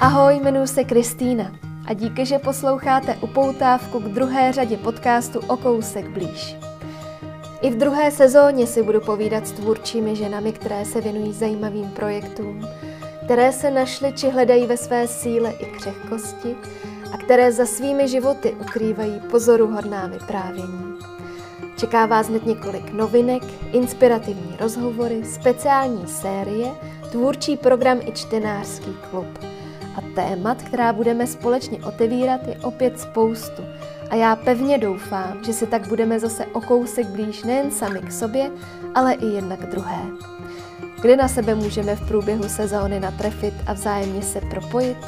Ahoj, jmenuji se Kristýna a díky, že posloucháte upoutávku k druhé řadě podcastu O kousek blíž. I v druhé sezóně si budu povídat s tvůrčími ženami, které se věnují zajímavým projektům, které se našly či hledají ve své síle i křehkosti a které za svými životy ukrývají pozoruhodná vyprávění. Čeká vás hned několik novinek, inspirativní rozhovory, speciální série, tvůrčí program i čtenářský klub – a témat, která budeme společně otevírat, je opět spoustu. A já pevně doufám, že se tak budeme zase o kousek blíž nejen sami k sobě, ale i jedna k druhé. Kde na sebe můžeme v průběhu sezóny natrefit a vzájemně se propojit?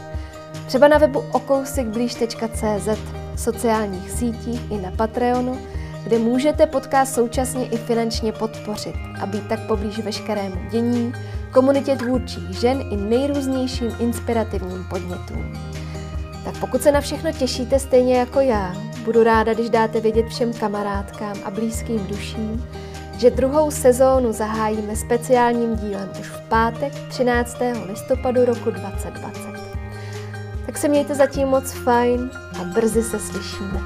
Třeba na webu okousekblíž.cz, sociálních sítích i na Patreonu, kde můžete podcast současně i finančně podpořit a být tak poblíž veškerému dění, komunitě tvůrčích žen i nejrůznějším inspirativním podnětům. Tak pokud se na všechno těšíte stejně jako já, budu ráda, když dáte vědět všem kamarádkám a blízkým duším, že druhou sezónu zahájíme speciálním dílem už v pátek 13. listopadu roku 2020. Tak se mějte zatím moc fajn a brzy se slyšíme.